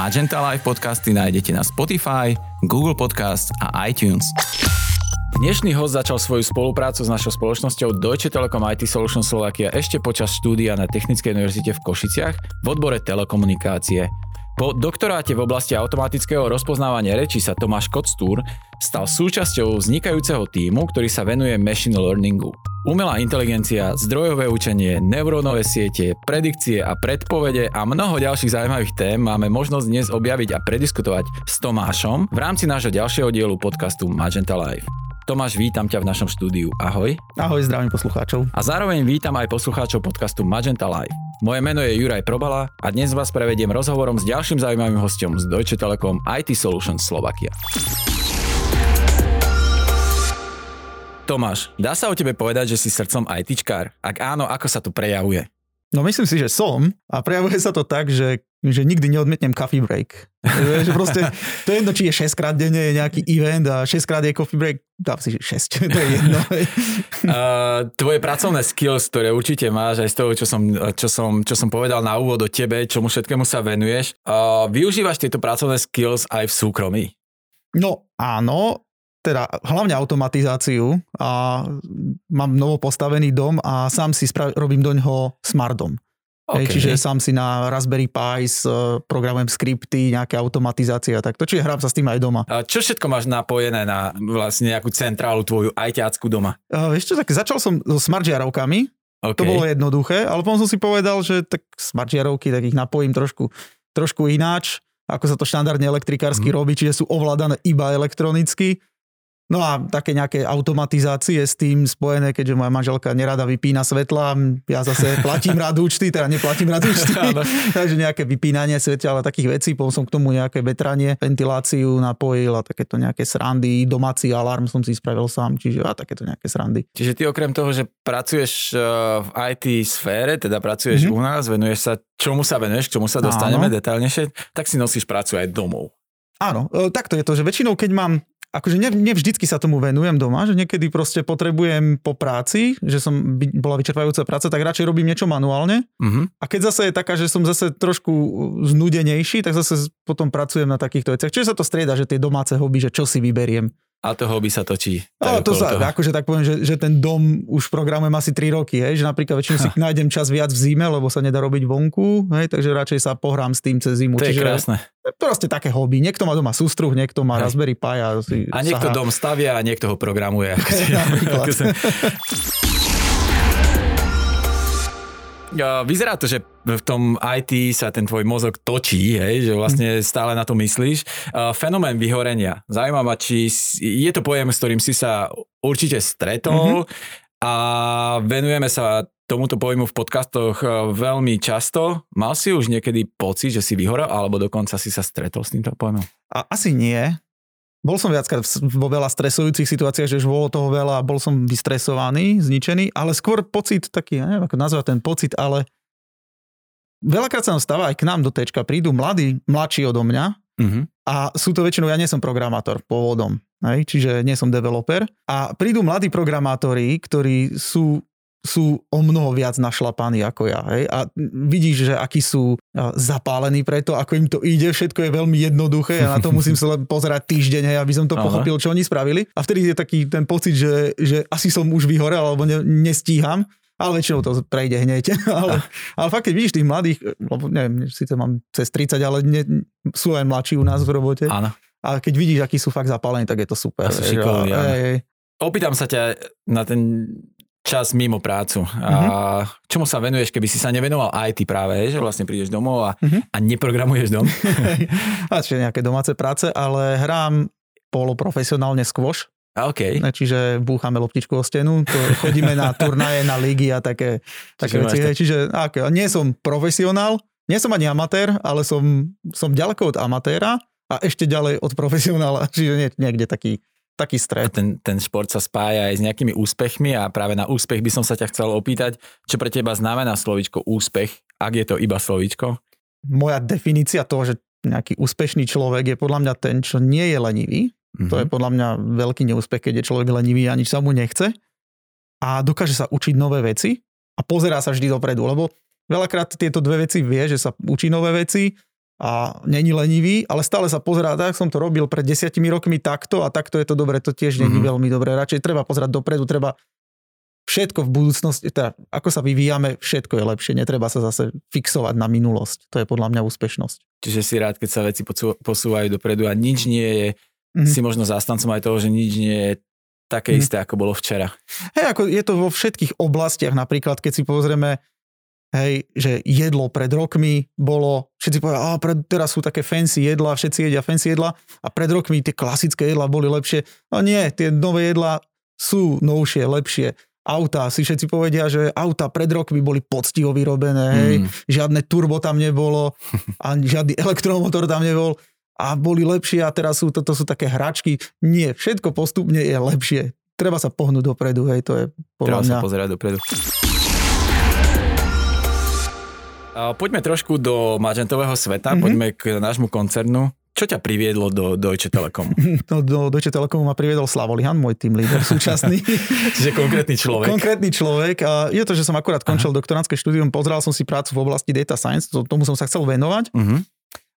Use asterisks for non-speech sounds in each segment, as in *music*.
Magenta Live podcasty nájdete na Spotify, Google Podcast a iTunes. Dnešný host začal svoju spoluprácu s našou spoločnosťou Deutsche Telekom IT Solutions Slovakia ešte počas štúdia na Technickej univerzite v Košiciach v odbore telekomunikácie. Po doktoráte v oblasti automatického rozpoznávania reči sa Tomáš Koctúr stal súčasťou vznikajúceho týmu, ktorý sa venuje machine learningu. Umelá inteligencia, zdrojové učenie, neurónové siete, predikcie a predpovede a mnoho ďalších zaujímavých tém máme možnosť dnes objaviť a prediskutovať s Tomášom v rámci nášho ďalšieho dielu podcastu Magenta Live. Tomáš, vítam ťa v našom štúdiu. Ahoj. Ahoj, zdravím poslucháčov. A zároveň vítam aj poslucháčov podcastu Magenta Live. Moje meno je Juraj Probala a dnes vás prevediem rozhovorom s ďalším zaujímavým hostom z Deutsche Telekom IT Solutions Slovakia. Tomáš, dá sa o tebe povedať, že si srdcom ITčkár? Ak áno, ako sa to prejavuje? No myslím si, že som a prejavuje sa to tak, že, že nikdy neodmietnem coffee break. že proste, *laughs* to je jedno, či je 6 krát denne je nejaký event a 6 krát je coffee break, dám si 6, *laughs* to je jedno. *laughs* uh, tvoje pracovné skills, ktoré určite máš aj z toho, čo som, čo som, čo som povedal na úvod o tebe, čomu všetkému sa venuješ, uh, využívaš tieto pracovné skills aj v súkromí? No áno, teda hlavne automatizáciu a mám novo postavený dom a sám si sprav- robím do ňoho smart dom. Okay. čiže sám si na Raspberry Pi s e, programem skripty, nejaké automatizácie a takto. Čiže hrám sa s tým aj doma. A čo všetko máš napojené na vlastne nejakú centrálu tvoju ajťácku doma? Uh, vieš čo, tak začal som so smart žiarovkami. Okay. To bolo jednoduché, ale potom som si povedal, že tak smart žiarovky, tak ich napojím trošku, trošku ináč, ako sa to štandardne elektrikársky mm. robí, čiže sú ovládané iba elektronicky No a také nejaké automatizácie s tým spojené, keďže moja manželka nerada vypína svetla, ja zase platím rád účty, teda neplatím rád účty, *laughs* takže nejaké vypínanie svetla a takých vecí, potom som k tomu nejaké vetranie, ventiláciu napojil a takéto nejaké srandy, domáci alarm som si spravil sám, čiže a takéto nejaké srandy. Čiže ty okrem toho, že pracuješ eh, v IT sfére, teda pracuješ mm-hmm. u nás, venuješ sa, čomu sa venuješ, k čomu sa dostaneme detaľnejšie, tak si nosíš prácu aj domov. Áno, e, takto je to, že väčšinou, keď mám akože ne, nevždycky sa tomu venujem doma, že niekedy proste potrebujem po práci, že som by, bola vyčerpajúca práca, tak radšej robím niečo manuálne. Uh-huh. A keď zase je taká, že som zase trošku znudenejší, tak zase potom pracujem na takýchto veciach. Čiže sa to strieda, že tie domáce hobby, že čo si vyberiem. A to hobby sa točí. Ale to sa, toho. akože tak poviem, že, že ten dom už programujem asi 3 roky, hej, že napríklad väčšinou si nájdem čas viac v zime, lebo sa nedá robiť vonku, hej, takže radšej sa pohrám s tým cez zimu. To je Čiže, krásne. Proste také hobby. Niekto má doma sústruh, niekto má hej. Raspberry Pi. A, a niekto sahá. dom stavia a niekto ho programuje. *laughs* *laughs* *laughs* Vyzerá to, že v tom IT sa ten tvoj mozog točí, hej, že vlastne stále na to myslíš. Fenomén vyhorenia. Zaujíma ma, či je to pojem, s ktorým si sa určite stretol mm-hmm. a venujeme sa tomuto pojmu v podcastoch e, veľmi často. Mal si už niekedy pocit, že si vyhorel, alebo dokonca si sa stretol s týmto pojmom? A, asi nie. Bol som viackrát vo veľa stresujúcich situáciách, že už bolo toho veľa a bol som vystresovaný, zničený, ale skôr pocit taký, ja neviem ako nazvať ten pocit, ale veľakrát sa nám stáva aj k nám do tečka, prídu mladí, mladší odo mňa uh-huh. a sú to väčšinou, ja nie som programátor pôvodom, hej, čiže nie som developer a prídu mladí programátori, ktorí sú sú o mnoho viac našlapaní ako ja. Hej? A vidíš, že akí sú zapálení preto, ako im to ide, všetko je veľmi jednoduché a na to musím sa pozerať týždeň, hej, aby som to Aha. pochopil, čo oni spravili. A vtedy je taký ten pocit, že, že asi som už vyhorel alebo ne, nestíham. Ale väčšinou to prejde hneď. *laughs* ale, ale fakt, keď vidíš tých mladých, lebo neviem, síce mám cez 30, ale ne, sú aj mladší u nás v robote. Áno. A keď vidíš, akí sú fakt zapálení, tak je to super. A sú šikovní, Opýtam sa ťa na ten čas mimo prácu. Mm-hmm. A mhm. čomu sa venuješ, keby si sa nevenoval IT práve, že vlastne prídeš domov a, mm-hmm. a neprogramuješ dom? *laughs* a čiže nejaké domáce práce, ale hrám poloprofesionálne squash. Okay. Čiže búchame loptičku o stenu, to chodíme na turnaje, na ligy a také, také čiže veci. Tak... Čiže okay, nie som profesionál, nie som ani amatér, ale som, som ďaleko od amatéra a ešte ďalej od profesionála, *laughs* čiže niekde taký taký stred. A ten, ten šport sa spája aj s nejakými úspechmi a práve na úspech by som sa ťa chcel opýtať, čo pre teba znamená slovičko úspech, ak je to iba slovičko? Moja definícia toho, že nejaký úspešný človek je podľa mňa ten, čo nie je lenivý. Mm-hmm. To je mhm. podľa mňa veľký neúspech, keď je človek lenivý a nič sa mu nechce. A dokáže sa učiť nové veci a pozerá sa vždy dopredu, lebo veľakrát tieto dve veci vie, že sa učí nové veci, a není lenivý, ale stále sa pozerá, tak som to robil pred desiatimi rokmi takto a takto je to dobre, to tiež není mm-hmm. veľmi dobré. Radšej treba pozerať dopredu, treba všetko v budúcnosti, teda ako sa vyvíjame, všetko je lepšie, netreba sa zase fixovať na minulosť. To je podľa mňa úspešnosť. Čiže si rád, keď sa veci posúvajú dopredu a nič nie je, mm-hmm. si možno zástancom aj toho, že nič nie je také mm-hmm. isté, ako bolo včera. Hej, ako je to vo všetkých oblastiach, napríklad keď si pozrieme hej, že jedlo pred rokmi bolo, všetci povedali, a pred, teraz sú také fancy jedla, všetci jedia fancy jedla a pred rokmi tie klasické jedla boli lepšie. No nie, tie nové jedla sú novšie, lepšie. Auta, si všetci povedia, že auta pred rokmi boli poctivo vyrobené, hej, mm. žiadne turbo tam nebolo *laughs* a žiadny elektromotor tam nebol a boli lepšie a teraz sú, toto sú také hračky. Nie, všetko postupne je lepšie. Treba sa pohnúť dopredu, hej, to je podľa Treba mňa... sa pozerať dopredu. Poďme trošku do magentového sveta, mm-hmm. poďme k nášmu koncernu. Čo ťa priviedlo do Deutsche Telekomu? *laughs* No, do Deutsche Telekomu ma priviedol Slavolihan, môj tým líder súčasný. *laughs* Čiže konkrétny človek. Konkrétny človek. A je to, že som akurát končil doktorantské štúdium, pozeral som si prácu v oblasti data science, tomu som sa chcel venovať. Uh-huh.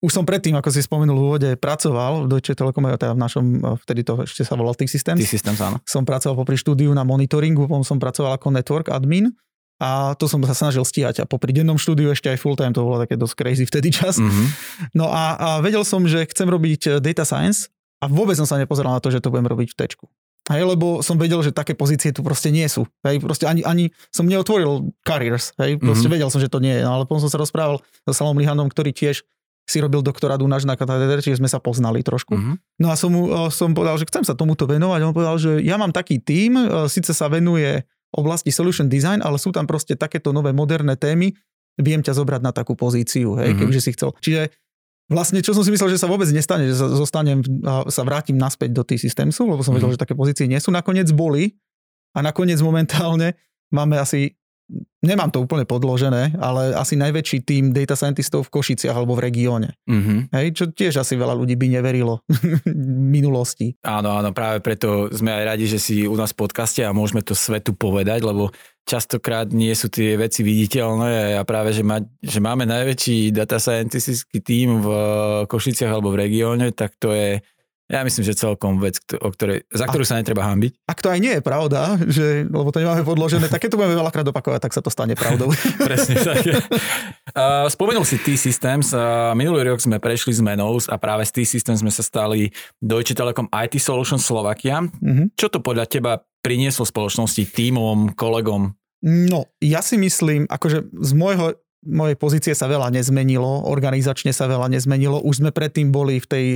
Už som predtým, ako si spomenul v úvode, pracoval v Deutsche Telekome, teda v našom, vtedy to ešte sa volal T-Systems. T-Systems, áno. Som pracoval popri štúdiu na monitoringu, potom som pracoval ako network admin a to som sa snažil stíhať a popri dennom štúdiu ešte aj full time, to bolo také dosť crazy vtedy čas. Mm-hmm. No a, a vedel som, že chcem robiť eh, data science a vôbec som sa nepozeral na to, že to budem robiť v tečku. Hej, lebo som vedel, že také pozície tu proste nie sú. Hej, proste ani, ani som neotvoril careers. Hej, proste mm-hmm. vedel som, že to nie je. No, ale potom som sa rozprával so Salom Lihanom, ktorý tiež si robil doktorát u náš na katedre, čiže sme sa poznali trošku. Mm-hmm. No a som mu eh, som povedal, že chcem sa tomuto venovať. On povedal, že ja mám taký tím, eh, síce sa venuje oblasti solution design, ale sú tam proste takéto nové moderné témy, viem ťa zobrať na takú pozíciu, hej, mm-hmm. kebyže si chcel. Čiže vlastne, čo som si myslel, že sa vôbec nestane, že sa, zostanem a sa vrátim naspäť do tých systémsov, lebo som mm-hmm. vedel, že také pozície nie sú, nakoniec boli a nakoniec momentálne máme asi nemám to úplne podložené, ale asi najväčší tým data scientistov v Košiciach alebo v regióne. Mm-hmm. Hej, čo tiež asi veľa ľudí by neverilo *laughs* minulosti. Áno, áno, práve preto sme aj radi, že si u nás v podcaste a môžeme to svetu povedať, lebo častokrát nie sú tie veci viditeľné a práve, že, ma, že máme najväčší data scientistický tým v Košiciach alebo v regióne, tak to je ja myslím, že celkom vec, o ktorej, za ktorú a, sa netreba hambiť. Ak to aj nie je pravda, že, lebo to nemáme podložené, tak keď to budeme veľakrát opakovať, tak sa to stane pravdou. *laughs* Presne tak. Uh, spomenul si T-Systems. Uh, minulý rok sme prešli zmenou a práve z T-Systems sme sa stali Deutsche Telekom IT Solutions Slovakia. Uh-huh. Čo to podľa teba prinieslo spoločnosti, týmom, kolegom? No, ja si myslím, akože z môjho mojej pozície sa veľa nezmenilo, organizačne sa veľa nezmenilo. Už sme predtým boli v tej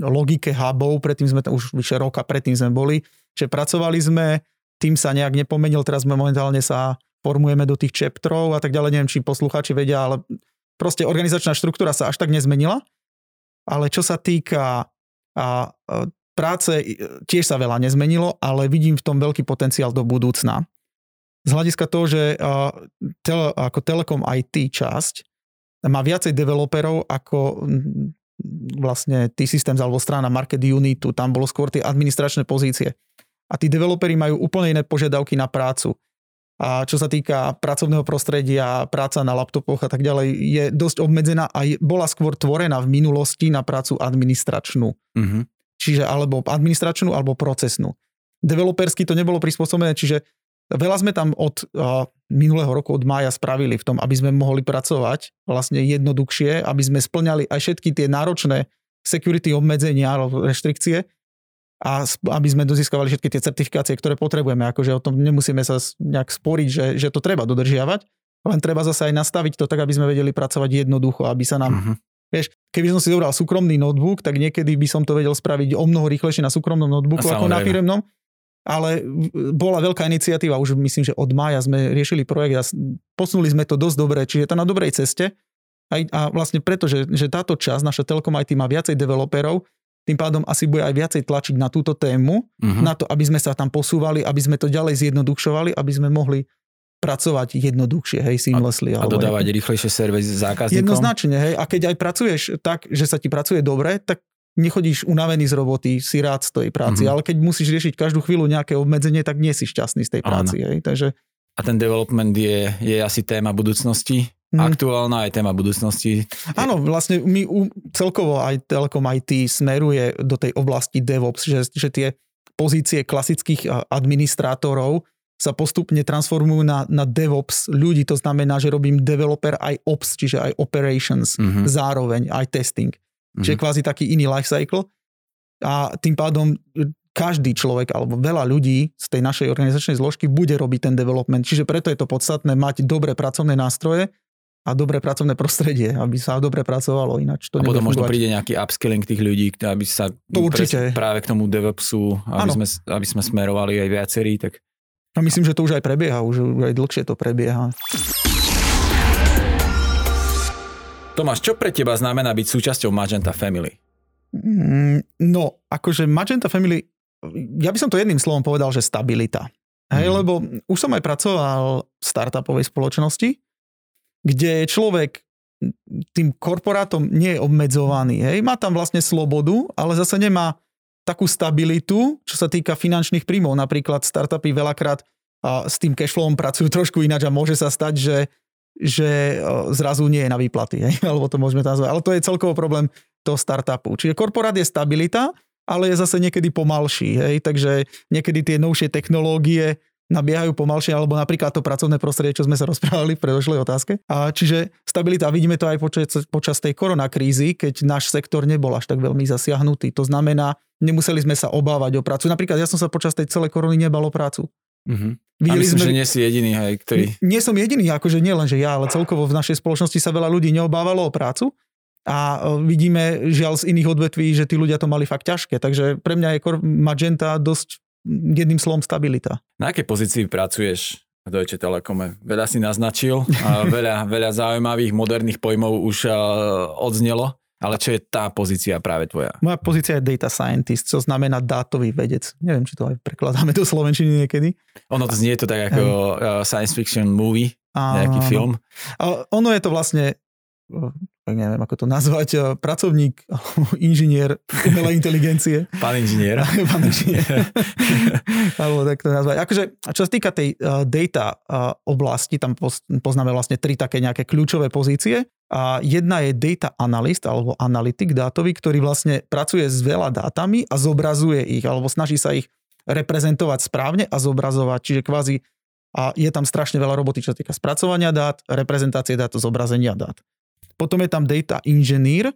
logike hubov, predtým sme už vyše roka predtým sme boli, že pracovali sme, tým sa nejak nepomenil, teraz sme momentálne sa formujeme do tých chapterov a tak ďalej, neviem, či poslucháči vedia, ale proste organizačná štruktúra sa až tak nezmenila, ale čo sa týka a, práce, tiež sa veľa nezmenilo, ale vidím v tom veľký potenciál do budúcna. Z hľadiska toho, že tele, ako Telekom IT časť má viacej developerov ako vlastne T-Systems alebo strana Market Unitu, tam bolo skôr tie administračné pozície. A tí developeri majú úplne iné požiadavky na prácu. A čo sa týka pracovného prostredia, práca na laptopoch a tak ďalej, je dosť obmedzená a je, bola skôr tvorená v minulosti na prácu administračnú. Mm-hmm. Čiže alebo administračnú, alebo procesnú. Developersky to nebolo prispôsobené, čiže Veľa sme tam od minulého roku, od mája spravili v tom, aby sme mohli pracovať vlastne jednoduchšie, aby sme splňali aj všetky tie náročné security obmedzenia alebo reštrikcie a aby sme dozískavali všetky tie certifikácie, ktoré potrebujeme. Akože o tom nemusíme sa nejak sporiť, že, že to treba dodržiavať, len treba zase aj nastaviť to tak, aby sme vedeli pracovať jednoducho, aby sa nám uh-huh. Vieš, keby som si zobral súkromný notebook, tak niekedy by som to vedel spraviť o mnoho rýchlejšie na súkromnom notebooku ako na firemnom ale bola veľká iniciatíva, už myslím, že od mája sme riešili projekt a posunuli sme to dosť dobre, čiže je to na dobrej ceste. Aj, a vlastne preto, že, že táto časť, naša Telekom IT má viacej developerov, tým pádom asi bude aj viacej tlačiť na túto tému, uh-huh. na to, aby sme sa tam posúvali, aby sme to ďalej zjednodušovali, aby sme mohli pracovať jednoduchšie, hej, seamlessly. A, a dodávať rýchlejšie servis zákazníkom? Jednoznačne, hej. A keď aj pracuješ tak, že sa ti pracuje dobre, tak nechodíš unavený z roboty, si rád z tej práci, mm-hmm. ale keď musíš riešiť každú chvíľu nejaké obmedzenie, tak nie si šťastný z tej práci. Hej? Takže... A ten development je, je asi téma budúcnosti? mm. aktuálna, aj téma budúcnosti. Áno, vlastne my celkovo aj Telekom IT smeruje do tej oblasti DevOps, že, že tie pozície klasických administrátorov sa postupne transformujú na, na DevOps ľudí, to znamená, že robím developer aj Ops, čiže aj operations, mm-hmm. zároveň aj testing. Mm-hmm. Čiže kvázi taký iný life cycle. A tým pádom každý človek alebo veľa ľudí z tej našej organizačnej zložky bude robiť ten development. Čiže preto je to podstatné mať dobré pracovné nástroje a dobré pracovné prostredie, aby sa dobre pracovalo, ináč to A potom možno príde nejaký upskilling tých ľudí, aby sa to určite. práve k tomu DevOpsu, aby sme, aby sme smerovali aj viacerí, tak a myslím, že to už aj prebieha, už, už aj dlhšie to prebieha. Tomáš, čo pre teba znamená byť súčasťou Magenta Family? Mm, no, akože Magenta Family, ja by som to jedným slovom povedal, že stabilita. Hej, mm. lebo už som aj pracoval v startupovej spoločnosti, kde človek tým korporátom nie je obmedzovaný. Hej. Má tam vlastne slobodu, ale zase nemá takú stabilitu, čo sa týka finančných príjmov. Napríklad startupy veľakrát a s tým cashflowom pracujú trošku ináč a môže sa stať, že, že zrazu nie je na výplaty, hej? *laughs* alebo to môžeme nazvať. Ale to je celkovo problém toho startupu. Čiže korporát je stabilita, ale je zase niekedy pomalší. Hej? Takže niekedy tie novšie technológie nabiehajú pomalšie, alebo napríklad to pracovné prostredie, čo sme sa *laughs* rozprávali v predošlej otázke. A čiže stabilita, vidíme to aj počas, počas tej koronakrízy, keď náš sektor nebol až tak veľmi zasiahnutý. To znamená, nemuseli sme sa obávať o prácu. Napríklad ja som sa počas tej celej korony nebal o prácu. Mm-hmm. a myslím, sme... že nie si jediný, hej, ktorý... Nie, nie som jediný, akože nie len, že ja, ale celkovo v našej spoločnosti sa veľa ľudí neobávalo o prácu a e, vidíme žiaľ z iných odvetví, že tí ľudia to mali fakt ťažké. Takže pre mňa je Magenta dosť jedným slovom stabilita. Na akej pozícii pracuješ v Deutsche Telekome? Veľa si naznačil, a *laughs* veľa, veľa zaujímavých moderných pojmov už odznelo. Ale čo je tá pozícia práve tvoja? Moja pozícia je data scientist, čo znamená dátový vedec. Neviem, či to aj prekladáme do slovenčiny niekedy. Ono to znie to tak ako um, science fiction movie, nejaký film. A ono je to vlastne neviem ako to nazvať, eh, pracovník alebo *laughs* inžinier umelej inteligencie. *laughs* Pán inžinier. *laughs* Pán inžinier. alebo tak to nazvať. Akože, čo sa týka tej uh, data uh, oblasti, tam poznáme vlastne tri také nejaké kľúčové pozície. A jedna je data analyst alebo analytik dátový, ktorý vlastne pracuje s veľa dátami a zobrazuje ich, alebo snaží sa ich reprezentovať správne a zobrazovať. Čiže kvázi a je tam strašne veľa roboty, čo sa týka spracovania dát, reprezentácie dát, zobrazenia dát. Potom je tam data engineer,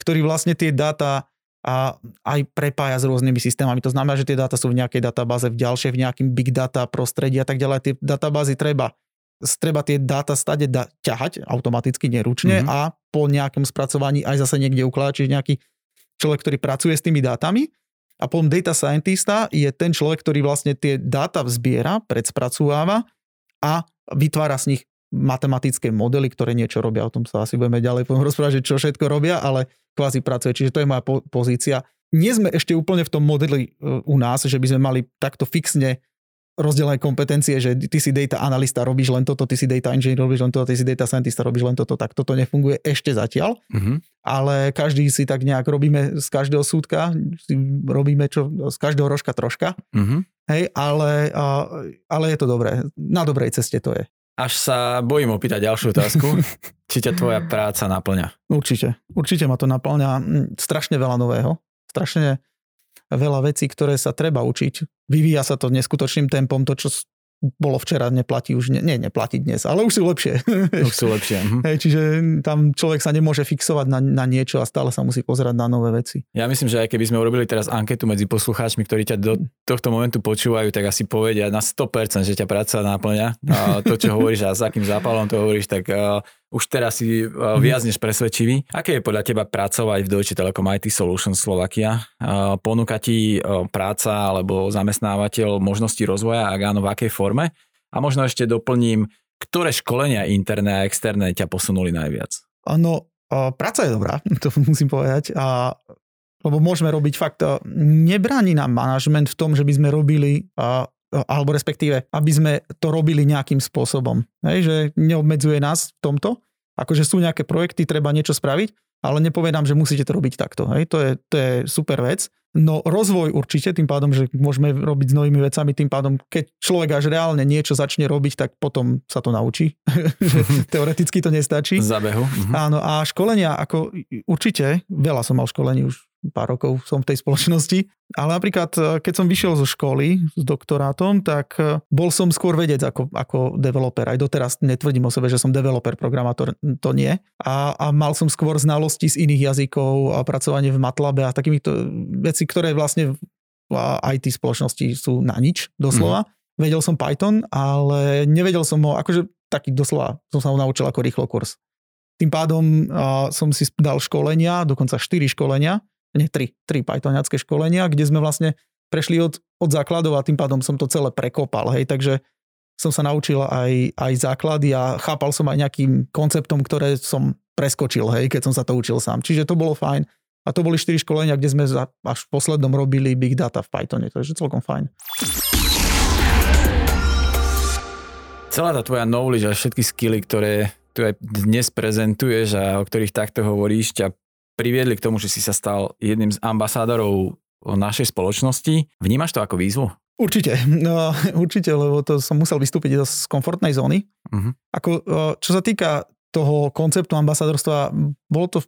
ktorý vlastne tie dáta a aj prepája s rôznymi systémami. To znamená, že tie dáta sú v nejakej databáze, v ďalšej, v nejakým big data prostredí a tak ďalej. Tie databázy treba treba tie dáta stade da, ťahať automaticky, neručne mm-hmm. a po nejakom spracovaní aj zase niekde ukladať, čiže nejaký človek, ktorý pracuje s tými dátami. A potom data scientista je ten človek, ktorý vlastne tie dáta vzbiera, predspracováva a vytvára z nich matematické modely, ktoré niečo robia. O tom sa asi budeme ďalej rozprávať, že čo všetko robia, ale kvázi pracuje. Čiže to je moja po- pozícia. Nie sme ešte úplne v tom modeli e, u nás, že by sme mali takto fixne rozdelené kompetencie, že ty si data analista, robíš len toto, ty si data engineer, robíš len toto, ty si data scientista, robíš len toto, tak toto nefunguje ešte zatiaľ. Mm-hmm. Ale každý si tak nejak robíme z každého súdka, si robíme čo, z každého rožka troška. Mm-hmm. Hej, ale, ale je to dobré. Na dobrej ceste to je. Až sa bojím opýtať ďalšiu otázku. *laughs* či ťa tvoja práca naplňa? Určite. Určite ma to naplňa mm, strašne veľa nového. Strašne veľa vecí, ktoré sa treba učiť. Vyvíja sa to neskutočným tempom. To, čo bolo včera, neplatí už, nie, neplatí dnes, ale už sú lepšie. *laughs* Už sú lepšie. Mhm. Hej, čiže tam človek sa nemôže fixovať na, na niečo a stále sa musí pozerať na nové veci. Ja myslím, že aj keby sme urobili teraz anketu medzi poslucháčmi, ktorí ťa do tohto momentu počúvajú, tak asi povedia na 100%, že ťa práca náplňa. A to, čo hovoríš a s akým zápalom to hovoríš, tak uh, už teraz si uh, viac než presvedčivý. Aké je podľa teba pracovať v Deutsche Telekom IT Solutions Slovakia? Uh, ponúka ti uh, práca alebo zamestnávateľ možnosti rozvoja, ak áno, v akej forme? A možno ešte doplním, ktoré školenia interné a externé ťa posunuli najviac? No, práca je dobrá, *laughs* to musím povedať. A, lebo môžeme robiť fakt, nebráni nám manažment v tom, že by sme robili alebo respektíve, aby sme to robili nejakým spôsobom. Hej, že neobmedzuje nás v tomto. Akože sú nejaké projekty, treba niečo spraviť, ale nepovedám, že musíte to robiť takto. Hej? To, je, to je super vec. No rozvoj určite, tým pádom, že môžeme robiť s novými vecami, tým pádom, keď človek až reálne niečo začne robiť, tak potom sa to naučí. *laughs* Teoreticky to nestačí. Zabehu. Mhm. Áno, a školenia, ako určite, veľa som mal školení už pár rokov som v tej spoločnosti, ale napríklad, e, keď som vyšiel zo školy s doktorátom, tak e, bol som skôr vedec ako, ako developer. Aj doteraz netvrdím o sebe, že som developer, programátor, to nie. A, a mal som skôr znalosti z iných jazykov a pracovanie v MATLABe a takýmito veci, ktoré vlastne v IT spoločnosti sú na nič, doslova. Mm. Vedel som Python, ale nevedel som ho, akože taký doslova som sa ho naučil ako rýchlo kurz. Tým pádom uh, som si dal školenia, dokonca 4 školenia, nie, tri, tri Pythoniacké školenia, kde sme vlastne prešli od, od základov a tým pádom som to celé prekopal, hej, takže som sa naučil aj, aj základy a chápal som aj nejakým konceptom, ktoré som preskočil, hej, keď som sa to učil sám. Čiže to bolo fajn. A to boli štyri školenia, kde sme za, až v poslednom robili Big Data v Pythone, takže celkom fajn. Celá tá tvoja knowledge a všetky skily, ktoré tu aj dnes prezentuješ a o ktorých takto hovoríš, ťa priviedli k tomu, že si sa stal jedným z ambasádorov našej spoločnosti. Vnímaš to ako výzvu? Určite, no, *laughs* určite, lebo to som musel vystúpiť z komfortnej zóny. Uh-huh. Ako, čo sa týka toho konceptu ambasádorstva, bolo to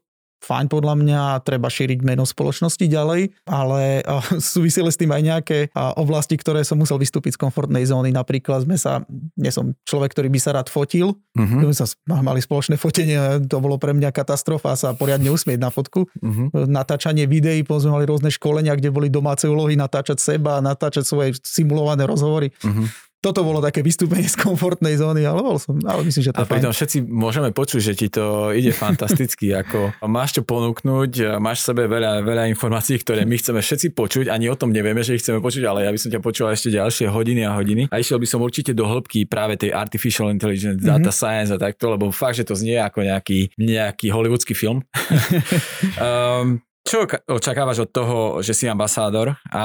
fajn podľa mňa, treba šíriť meno spoločnosti ďalej, ale *laughs* súviseli s tým aj nejaké oblasti, ktoré som musel vystúpiť z komfortnej zóny. Napríklad sme sa, nie som človek, ktorý by sa rád fotil, uh-huh. sme sa mali spoločné fotenie, to bolo pre mňa katastrofa sa poriadne usmieť na fotku. Uh-huh. Natáčanie videí, potom sme mali rôzne školenia, kde boli domáce úlohy natáčať seba, natáčať svoje simulované rozhovory. Uh-huh toto bolo také vystúpenie z komfortnej zóny, ale bol som, ale myslím, že to A pritom všetci môžeme počuť, že ti to ide fantasticky, *laughs* ako máš čo ponúknuť, máš v sebe veľa, veľa informácií, ktoré my chceme všetci počuť, ani o tom nevieme, že ich chceme počuť, ale ja by som ťa počul ešte ďalšie hodiny a hodiny. A išiel by som určite do hĺbky práve tej artificial intelligence, mm-hmm. data science a takto, lebo fakt, že to znie ako nejaký, nejaký hollywoodský film. *laughs* *laughs* um, Čo očakávaš od toho, že si ambasádor a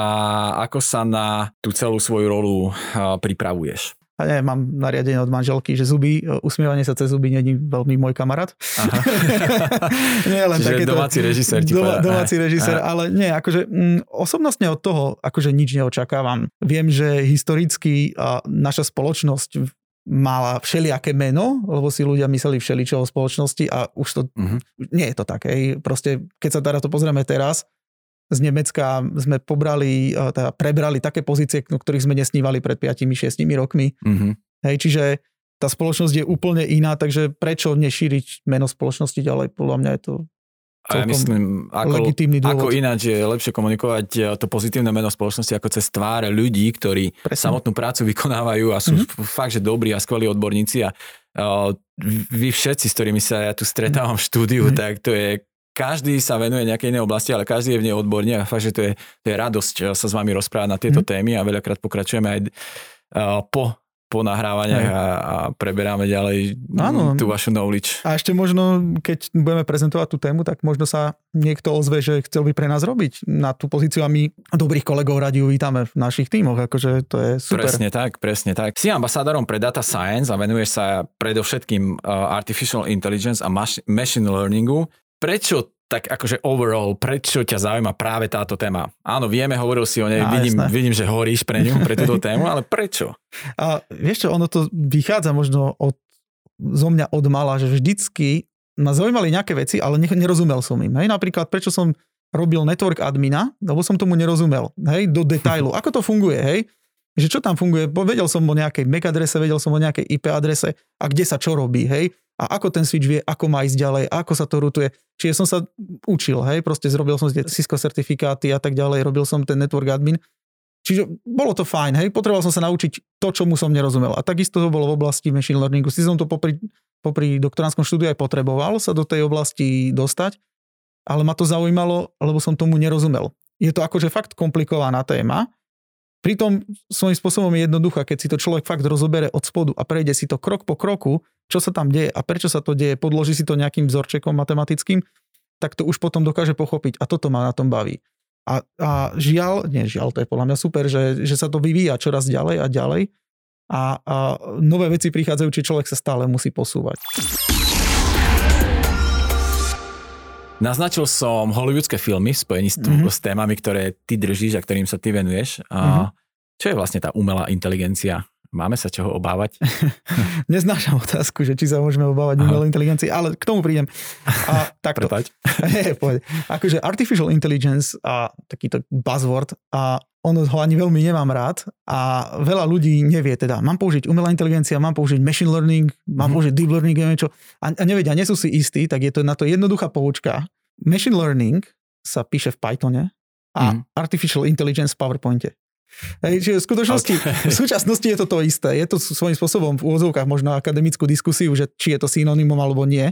ako sa na tú celú svoju rolu pripravuješ? A nie, mám nariadenie od manželky, že zuby, usmievanie sa cez zuby není veľmi môj kamarát. Aha. *laughs* nie, len Čiže takéto, domáci režisér ti doma, Domáci režisér, ale nie, akože mm, osobnostne od toho akože nič neočakávam. Viem, že historicky a, naša spoločnosť mala všelijaké meno, lebo si ľudia mysleli všeličo o spoločnosti a už to, uh-huh. nie je to tak. Hej. Proste, keď sa teda to pozrieme teraz, z Nemecka sme pobrali, teda prebrali také pozície, o ktorých sme nesnívali pred 5-6 rokmi. Uh-huh. Hej, čiže tá spoločnosť je úplne iná, takže prečo nešíriť meno spoločnosti ďalej? Podľa mňa je to a ja myslím, ako, ako ináč je lepšie komunikovať eh, to pozitívne meno spoločnosti ako cez tváre ľudí, ktorí Presne. samotnú prácu *laughs* vykonávajú a sú mm-hmm. fakt, že dobrí a skvelí odborníci a uh, vy všetci, s ktorými sa ja tu stretávam v štúdiu, mm-hmm. tak to je každý sa venuje nejakej inej oblasti, ale každý je v nej odborne a fakt, že to je, to je radosť eh, sa s vami rozprávať na tieto mm-hmm. témy a veľakrát pokračujeme aj po po nahrávaniach a, a preberáme ďalej Áno. tú vašu knowledge. A ešte možno, keď budeme prezentovať tú tému, tak možno sa niekto ozve, že chcel by pre nás robiť na tú pozíciu a my dobrých kolegov radi uvítame v našich tímoch, akože to je super. Presne tak, presne tak. Si ambasádorom pre data science a venuješ sa predovšetkým uh, artificial intelligence a machine learningu. Prečo tak akože overall, prečo ťa zaujíma práve táto téma? Áno, vieme, hovoril si o nej, ja, vidím, vidím, že horíš pre ňu, pre túto tému, ale prečo? A vieš čo, ono to vychádza možno od, zo mňa od mala, že vždycky ma zaujímali nejaké veci, ale nerozumel som im. Hej, napríklad, prečo som robil network admina, lebo som tomu nerozumel, hej, do detailu. *laughs* Ako to funguje, hej? Že čo tam funguje? Vedel som o nejakej MAC adrese, vedel som o nejakej IP adrese a kde sa čo robí, hej? A ako ten switch vie, ako má ísť ďalej, ako sa to rutuje. Čiže som sa učil, hej, proste zrobil som Cisco certifikáty a tak ďalej, robil som ten network admin. Čiže bolo to fajn, hej, potreboval som sa naučiť to, čo mu som nerozumel. A takisto to bolo v oblasti machine learningu. Si som to popri, popri doktoránskom štúdiu aj potreboval sa do tej oblasti dostať, ale ma to zaujímalo, lebo som tomu nerozumel. Je to akože fakt komplikovaná téma, Pritom svojím spôsobom je jednoduchá, keď si to človek fakt rozobere od spodu a prejde si to krok po kroku, čo sa tam deje a prečo sa to deje, podloží si to nejakým vzorčekom matematickým, tak to už potom dokáže pochopiť a toto ma na tom baví. A, a žiaľ, nie žiaľ, to je podľa mňa super, že, že sa to vyvíja čoraz ďalej a ďalej a, a nové veci prichádzajú, či človek sa stále musí posúvať. Naznačil som hollywoodske filmy spojení s, mm-hmm. s témami, ktoré ty držíš a ktorým sa ty venuješ. A mm-hmm. Čo je vlastne tá umelá inteligencia? Máme sa čoho obávať? *laughs* Neznášam otázku, že či sa môžeme obávať umelej inteligencie, ale k tomu prídem. A *laughs* takto. Nie, *laughs* akože artificial intelligence a takýto buzzword a ono ho ani veľmi nemám rád a veľa ľudí nevie teda, mám použiť umelá inteligencia, mám použiť machine learning, mám mm. použiť deep learning, neviem čo. A, a nevedia, nie sú si istí, tak je to na to jednoduchá poučka. Machine learning sa píše v Pythone a mm. artificial intelligence v PowerPointe. Hej, čiže v skutočnosti, okay. v súčasnosti je to to isté. Je to svojím spôsobom v úvodzovkách možno akademickú diskusiu, že či je to synonymom alebo nie.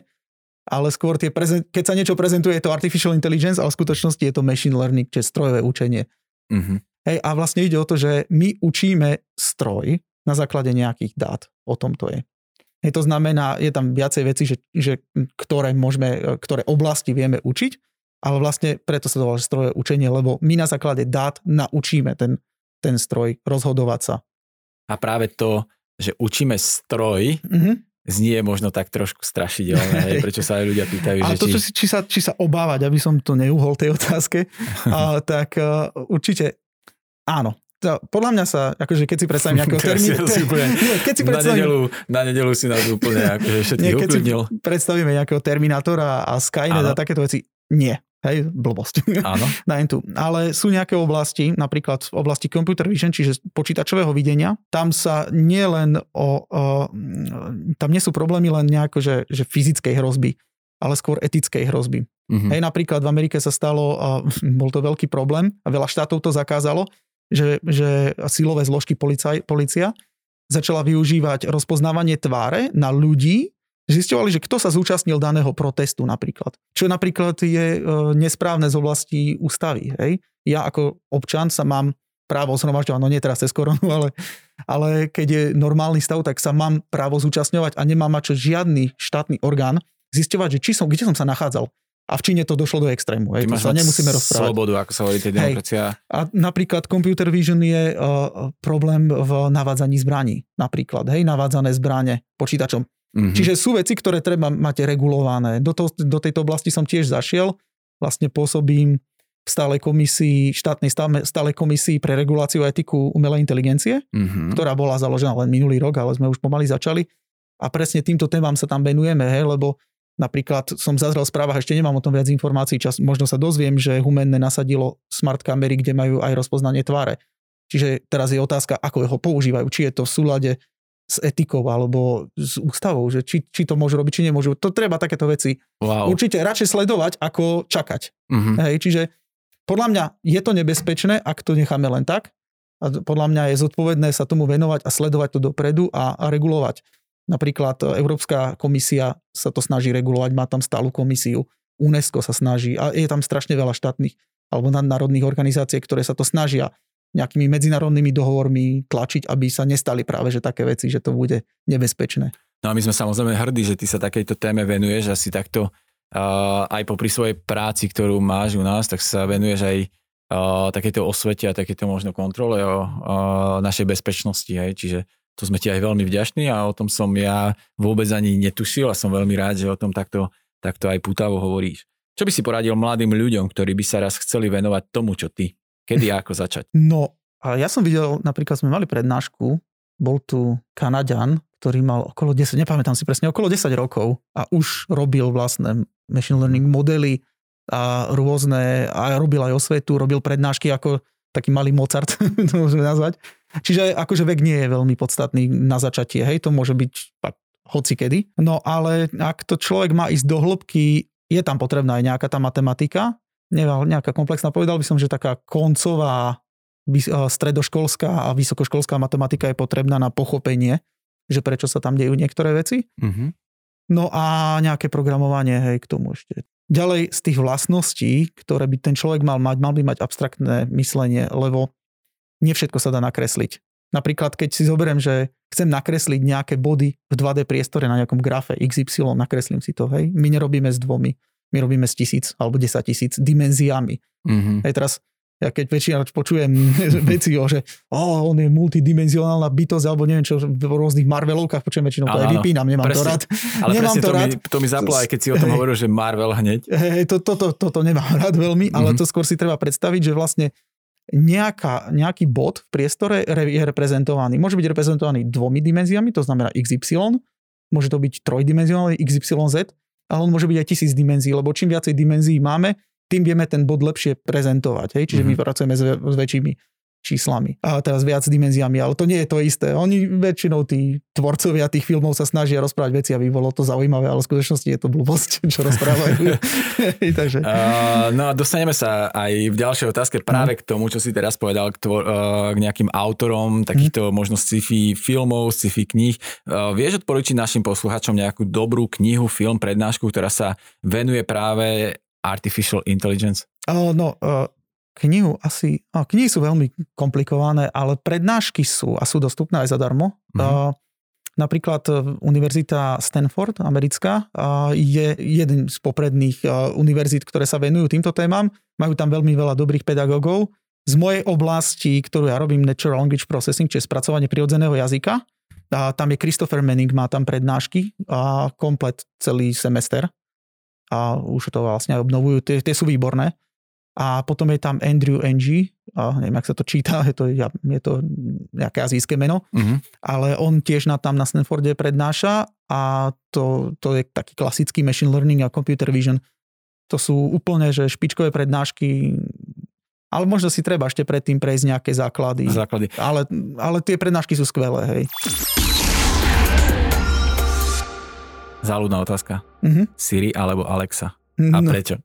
Ale skôr tie prezent, keď sa niečo prezentuje, je to artificial intelligence, ale v skutočnosti je to machine learning, čiže strojové učenie. Mm-hmm. Hej, a vlastne ide o to, že my učíme stroj na základe nejakých dát. O tom to je. Hej, to znamená, je tam viacej veci, že, že ktoré, môžeme, ktoré oblasti vieme učiť, ale vlastne preto sa to volá strojové učenie, lebo my na základe dát naučíme ten, ten stroj rozhodovať sa. A práve to, že učíme stroj, mm-hmm. znie možno tak trošku strašidelné, hej, prečo sa aj ľudia pýtajú, že to, či... Či, sa, či sa obávať, aby som to neuhol tej otázke, *laughs* a, tak uh, určite Áno, to, podľa mňa sa, akože keď si predstavím nejakého *laughs* termínu... *laughs* keď si predstavím, na, nedelu, na nedelu si nás úplne akože všetkých nie, keď si predstavíme nejakého Terminátora a Skynet a takéto veci, nie. Hej, blbosť. Áno. *laughs* na tu. Ale sú nejaké oblasti, napríklad v oblasti computer vision, čiže počítačového videnia, tam sa nie len o, o tam nie sú problémy len nejako, že, že fyzickej hrozby, ale skôr etickej hrozby. Mm-hmm. Hej, napríklad v Amerike sa stalo, a *laughs* bol to veľký problém a veľa štátov to zakázalo, že, že silové zložky policaj, policia začala využívať rozpoznávanie tváre na ľudí, zistovali, že kto sa zúčastnil daného protestu napríklad. Čo napríklad je e, nesprávne z oblasti ústavy. Hej? Ja ako občan sa mám právo zhromažďovať, no nie teraz cez koronu, *laughs* ale, ale keď je normálny stav, tak sa mám právo zúčastňovať a nemám mať čo žiadny štátny orgán zisťovať, že či som, kde som sa nachádzal. A v Číne to došlo do extrému. Hej, to sa nemusíme rozprávať. Slobodu, ako sa hovorí, demokracia. A napríklad computer vision je uh, problém v navádzaní zbraní. Napríklad, hej, navádzané zbranie počítačom. Mm-hmm. Čiže sú veci, ktoré treba mať regulované. Do, to, do tejto oblasti som tiež zašiel. Vlastne pôsobím v stálej komisii, štátnej stálej komisii pre reguláciu a etiku umelej inteligencie, mm-hmm. ktorá bola založená len minulý rok, ale sme už pomaly začali. A presne týmto témam sa tam venujeme, hej, lebo Napríklad som zazrel v správach, ešte nemám o tom viac informácií, čas, možno sa dozviem, že Humenné nasadilo smart kamery, kde majú aj rozpoznanie tváre. Čiže teraz je otázka, ako ho používajú, či je to v súlade s etikou alebo s ústavou, že či, či to môžu robiť, či nemôžu. To treba takéto veci wow. určite radšej sledovať, ako čakať. Mm-hmm. Hej, čiže podľa mňa je to nebezpečné, ak to necháme len tak. A podľa mňa je zodpovedné sa tomu venovať a sledovať to dopredu a, a regulovať. Napríklad e, Európska komisia sa to snaží regulovať, má tam stálu komisiu, UNESCO sa snaží a je tam strašne veľa štátnych alebo nadnárodných organizácií, ktoré sa to snažia nejakými medzinárodnými dohovormi tlačiť, aby sa nestali práve že také veci, že to bude nebezpečné. No a my sme samozrejme hrdí, že ty sa takejto téme venuješ asi takto uh, aj popri svojej práci, ktorú máš u nás, tak sa venuješ aj uh, takéto osvete a takéto možno kontrole o uh, našej bezpečnosti. Hej? Čiže to sme ti aj veľmi vďační a o tom som ja vôbec ani netušil a som veľmi rád, že o tom takto, takto aj putavo hovoríš. Čo by si poradil mladým ľuďom, ktorí by sa raz chceli venovať tomu, čo ty? Kedy a ako začať? No, a ja som videl, napríklad sme mali prednášku, bol tu Kanaďan, ktorý mal okolo 10, nepamätám si presne, okolo 10 rokov a už robil vlastné machine learning modely a rôzne, a robil aj osvetu, robil prednášky ako taký malý Mozart, *laughs* to môžeme nazvať. Čiže akože vek nie je veľmi podstatný na začatie, hej, to môže byť hoci kedy. No ale ak to človek má ísť do hĺbky, je tam potrebná aj nejaká tá matematika, nejaká komplexná, povedal by som, že taká koncová stredoškolská a vysokoškolská matematika je potrebná na pochopenie, že prečo sa tam dejú niektoré veci. Mm-hmm. No a nejaké programovanie, hej, k tomu ešte. Ďalej z tých vlastností, ktoré by ten človek mal mať, mal by mať abstraktné myslenie, lebo nie všetko sa dá nakresliť. Napríklad, keď si zoberiem, že chcem nakresliť nejaké body v 2D priestore na nejakom grafe XY, nakreslím si to, hej. My nerobíme s dvomi, my robíme s tisíc alebo 10 tisíc dimenziami. Mm-hmm. Hej, teraz Ja keď väčšina počujem *laughs* veci o, že oh, on je multidimenzionálna bytosť, alebo neviem čo, v rôznych Marvelovkách počujem väčšinou, to aj vypínam, nemám presne, to rád. Ale nemám to, to, rád. Mi, to mi zaplo, aj keď si o tom hovoril, že Marvel hneď. Hej, to, to, to, to, to nemám rád veľmi, ale mm-hmm. to skôr si treba predstaviť, že vlastne nejaká, nejaký bod v priestore je reprezentovaný. Môže byť reprezentovaný dvomi dimenziami, to znamená XY, môže to byť trojdimenzionálny XYZ, ale on môže byť aj tisíc dimenzií, lebo čím viacej dimenzií máme, tým vieme ten bod lepšie prezentovať. Hej? Čiže mm-hmm. my pracujeme s, s väčšími číslami. A teraz viac dimenziami, ale to nie je to isté. Oni väčšinou tí tvorcovia tých filmov sa snažia rozprávať veci, aby bolo to zaujímavé, ale v skutočnosti je to blbosť, *laughs* čo rozprávajú. *laughs* Takže. Uh, no a dostaneme sa aj v ďalšej otázke práve no. k tomu, čo si teraz povedal, k, tvor, uh, k nejakým autorom takýchto mm. možno sci-fi filmov, sci-fi kníh. Uh, vieš odporučiť našim posluchačom nejakú dobrú knihu, film, prednášku, ktorá sa venuje práve Artificial Intelligence? Uh, no, uh, knihu asi... Uh, knihy sú veľmi komplikované, ale prednášky sú a sú dostupné aj zadarmo. Mm-hmm. Uh, napríklad Univerzita Stanford, americká, uh, je jeden z popredných uh, univerzít, ktoré sa venujú týmto témam. Majú tam veľmi veľa dobrých pedagógov. Z mojej oblasti, ktorú ja robím, Natural Language Processing, čiže spracovanie prirodzeného jazyka, a tam je Christopher Manning, má tam prednášky a komplet celý semester a už to vlastne obnovujú, tie, tie sú výborné. A potom je tam Andrew Ng, a neviem, ak sa to číta, je to, je to nejaké azijské meno, mm-hmm. ale on tiež na, tam na Stanforde prednáša a to, to je taký klasický machine learning a computer vision. To sú úplne, že špičkové prednášky, ale možno si treba ešte predtým prejsť nejaké základy. Základy. Ale, ale tie prednášky sú skvelé, hej. Záľudná otázka. Mm-hmm. Siri alebo Alexa? A no. prečo?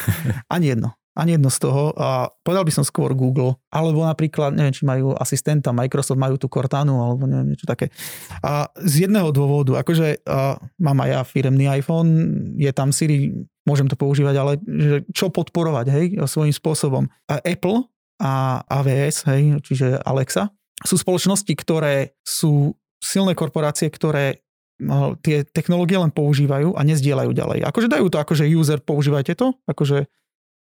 *laughs* Ani jedno. Ani jedno z toho. A povedal by som skôr Google. Alebo napríklad, neviem, či majú asistenta, Microsoft majú tú Cortanu, alebo neviem, niečo také. A z jedného dôvodu, akože a, mám aj ja firemný iPhone, je tam Siri, môžem to používať, ale že čo podporovať, hej, svojím spôsobom. A Apple a AWS, hej, čiže Alexa, sú spoločnosti, ktoré sú silné korporácie, ktoré No, tie technológie len používajú a nezdieľajú ďalej. Akože dajú to akože user, používajte to, akože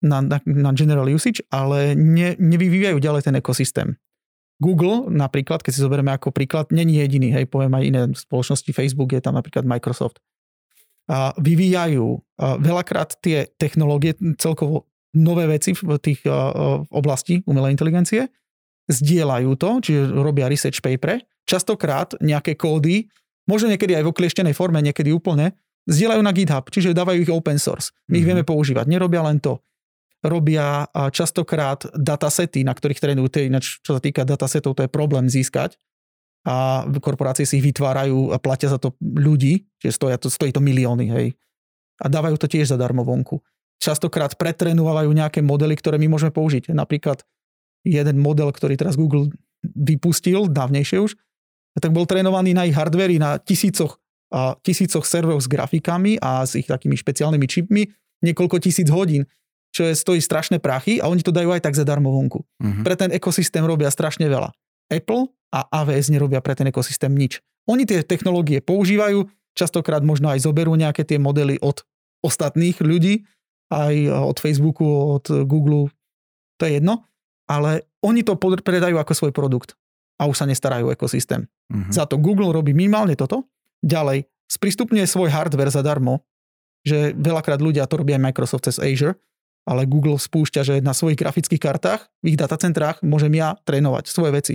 na, na, na general usage, ale ne, nevyvíjajú ďalej ten ekosystém. Google napríklad, keď si zoberieme ako príklad, není jediný, hej, poviem aj iné spoločnosti, Facebook je tam napríklad Microsoft. A vyvíjajú a veľakrát tie technológie, celkovo nové veci v tých a, v oblasti umelej inteligencie, zdieľajú to, čiže robia research paper, častokrát nejaké kódy možno niekedy aj v oklieštenej forme, niekedy úplne, zdieľajú na GitHub, čiže dávajú ich open source. My ich mm-hmm. vieme používať. Nerobia len to. Robia častokrát datasety, na ktorých trénujú. Ináč, čo sa týka datasetov, to je problém získať. A korporácie si ich vytvárajú a platia za to ľudí, čiže stojí to, stojí to milióny, hej. A dávajú to tiež zadarmo vonku. Častokrát pretrenúvajú nejaké modely, ktoré my môžeme použiť. Napríklad jeden model, ktorý teraz Google vypustil, dávnejšie už, tak bol trénovaný na ich hardveri na tisícoch, a tisícoch serverov s grafikami a s ich takými špeciálnymi čipmi niekoľko tisíc hodín, čo je, stojí strašné prachy a oni to dajú aj tak zadarmo vonku. Uh-huh. Pre ten ekosystém robia strašne veľa. Apple a AWS nerobia pre ten ekosystém nič. Oni tie technológie používajú, častokrát možno aj zoberú nejaké tie modely od ostatných ľudí, aj od Facebooku, od Google, to je jedno, ale oni to predajú ako svoj produkt a už sa nestarajú o ekosystém. Uh-huh. Za to Google robí minimálne toto. Ďalej, sprístupňuje svoj hardware zadarmo, že veľakrát ľudia to robia aj Microsoft cez Azure, ale Google spúšťa, že na svojich grafických kartách, v ich datacentrách môžem ja trénovať svoje veci.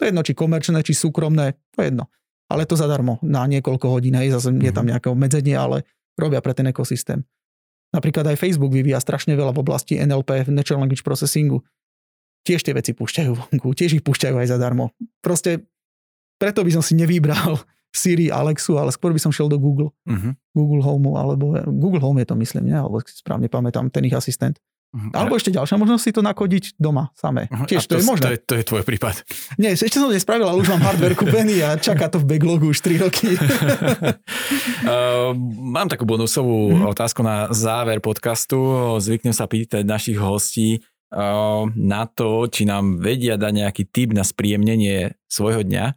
To je jedno, či komerčné, či súkromné, to je jedno. Ale to zadarmo na niekoľko hodín, hej, zase je tam mhm. nejaké obmedzenie, ale robia pre ten ekosystém. Napríklad aj Facebook vyvíja strašne veľa v oblasti NLP, Natural Language Processingu tiež tie veci púšťajú vonku, tiež ich púšťajú aj zadarmo. Proste preto by som si nevybral Siri, Alexu, ale skôr by som šiel do Google. Uh-huh. Google Home, alebo Google Home je to myslím, nie? alebo správne pamätám, ten ich asistent. Uh-huh. Alebo ešte ďalšia možnosť si to nakodiť doma samé. Uh-huh. Tiež to, to je možné. To je, to je tvoj prípad. *laughs* Nie, ešte som to nespravil, ale už mám hardware kúpený a čaká to v backlogu už 3 roky. uh, *laughs* mám takú bonusovú uh-huh. otázku na záver podcastu. Zvyknem sa pýtať našich hostí, na to, či nám vedia dať nejaký tip na spríjemnenie svojho dňa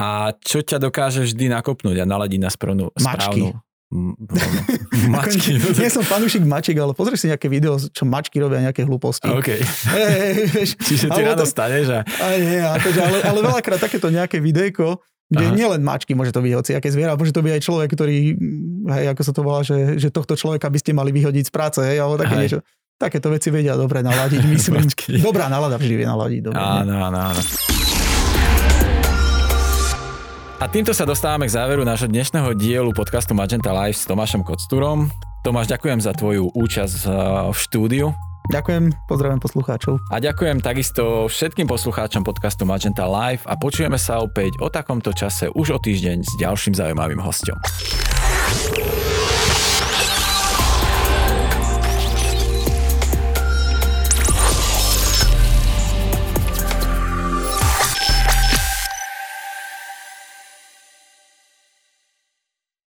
a čo ťa dokáže vždy nakopnúť a naladiť na správnu, správnu mačky. *laughs* Nie som fanúšik mačiek, ale pozri si nejaké video, čo mačky robia nejaké hlúposti. OK. Hey, vieš, *laughs* Čiže ty ráno staneš a... Aj, nie, akože, ale, ale veľakrát takéto nejaké videjko, kde Aha. nielen mačky, môže to byť hoci aké zviera, môže to byť aj človek, ktorý, hej, ako sa to volá, že, že tohto človeka by ste mali vyhodiť z práce, hej, alebo také hej. niečo. Takéto veci vedia dobre naladiť, *laughs* myslím. Dobrá nalada vždy vie naladiť. Dobre, áno, áno, áno. A týmto sa dostávame k záveru nášho dnešného dielu podcastu Magenta Live s Tomášom Koctúrom. Tomáš, ďakujem za tvoju účasť eh, v štúdiu. Ďakujem, pozdravím poslucháčov. A ďakujem takisto všetkým poslucháčom podcastu Magenta Live a počujeme sa opäť o takomto čase už o týždeň s ďalším zaujímavým hostom.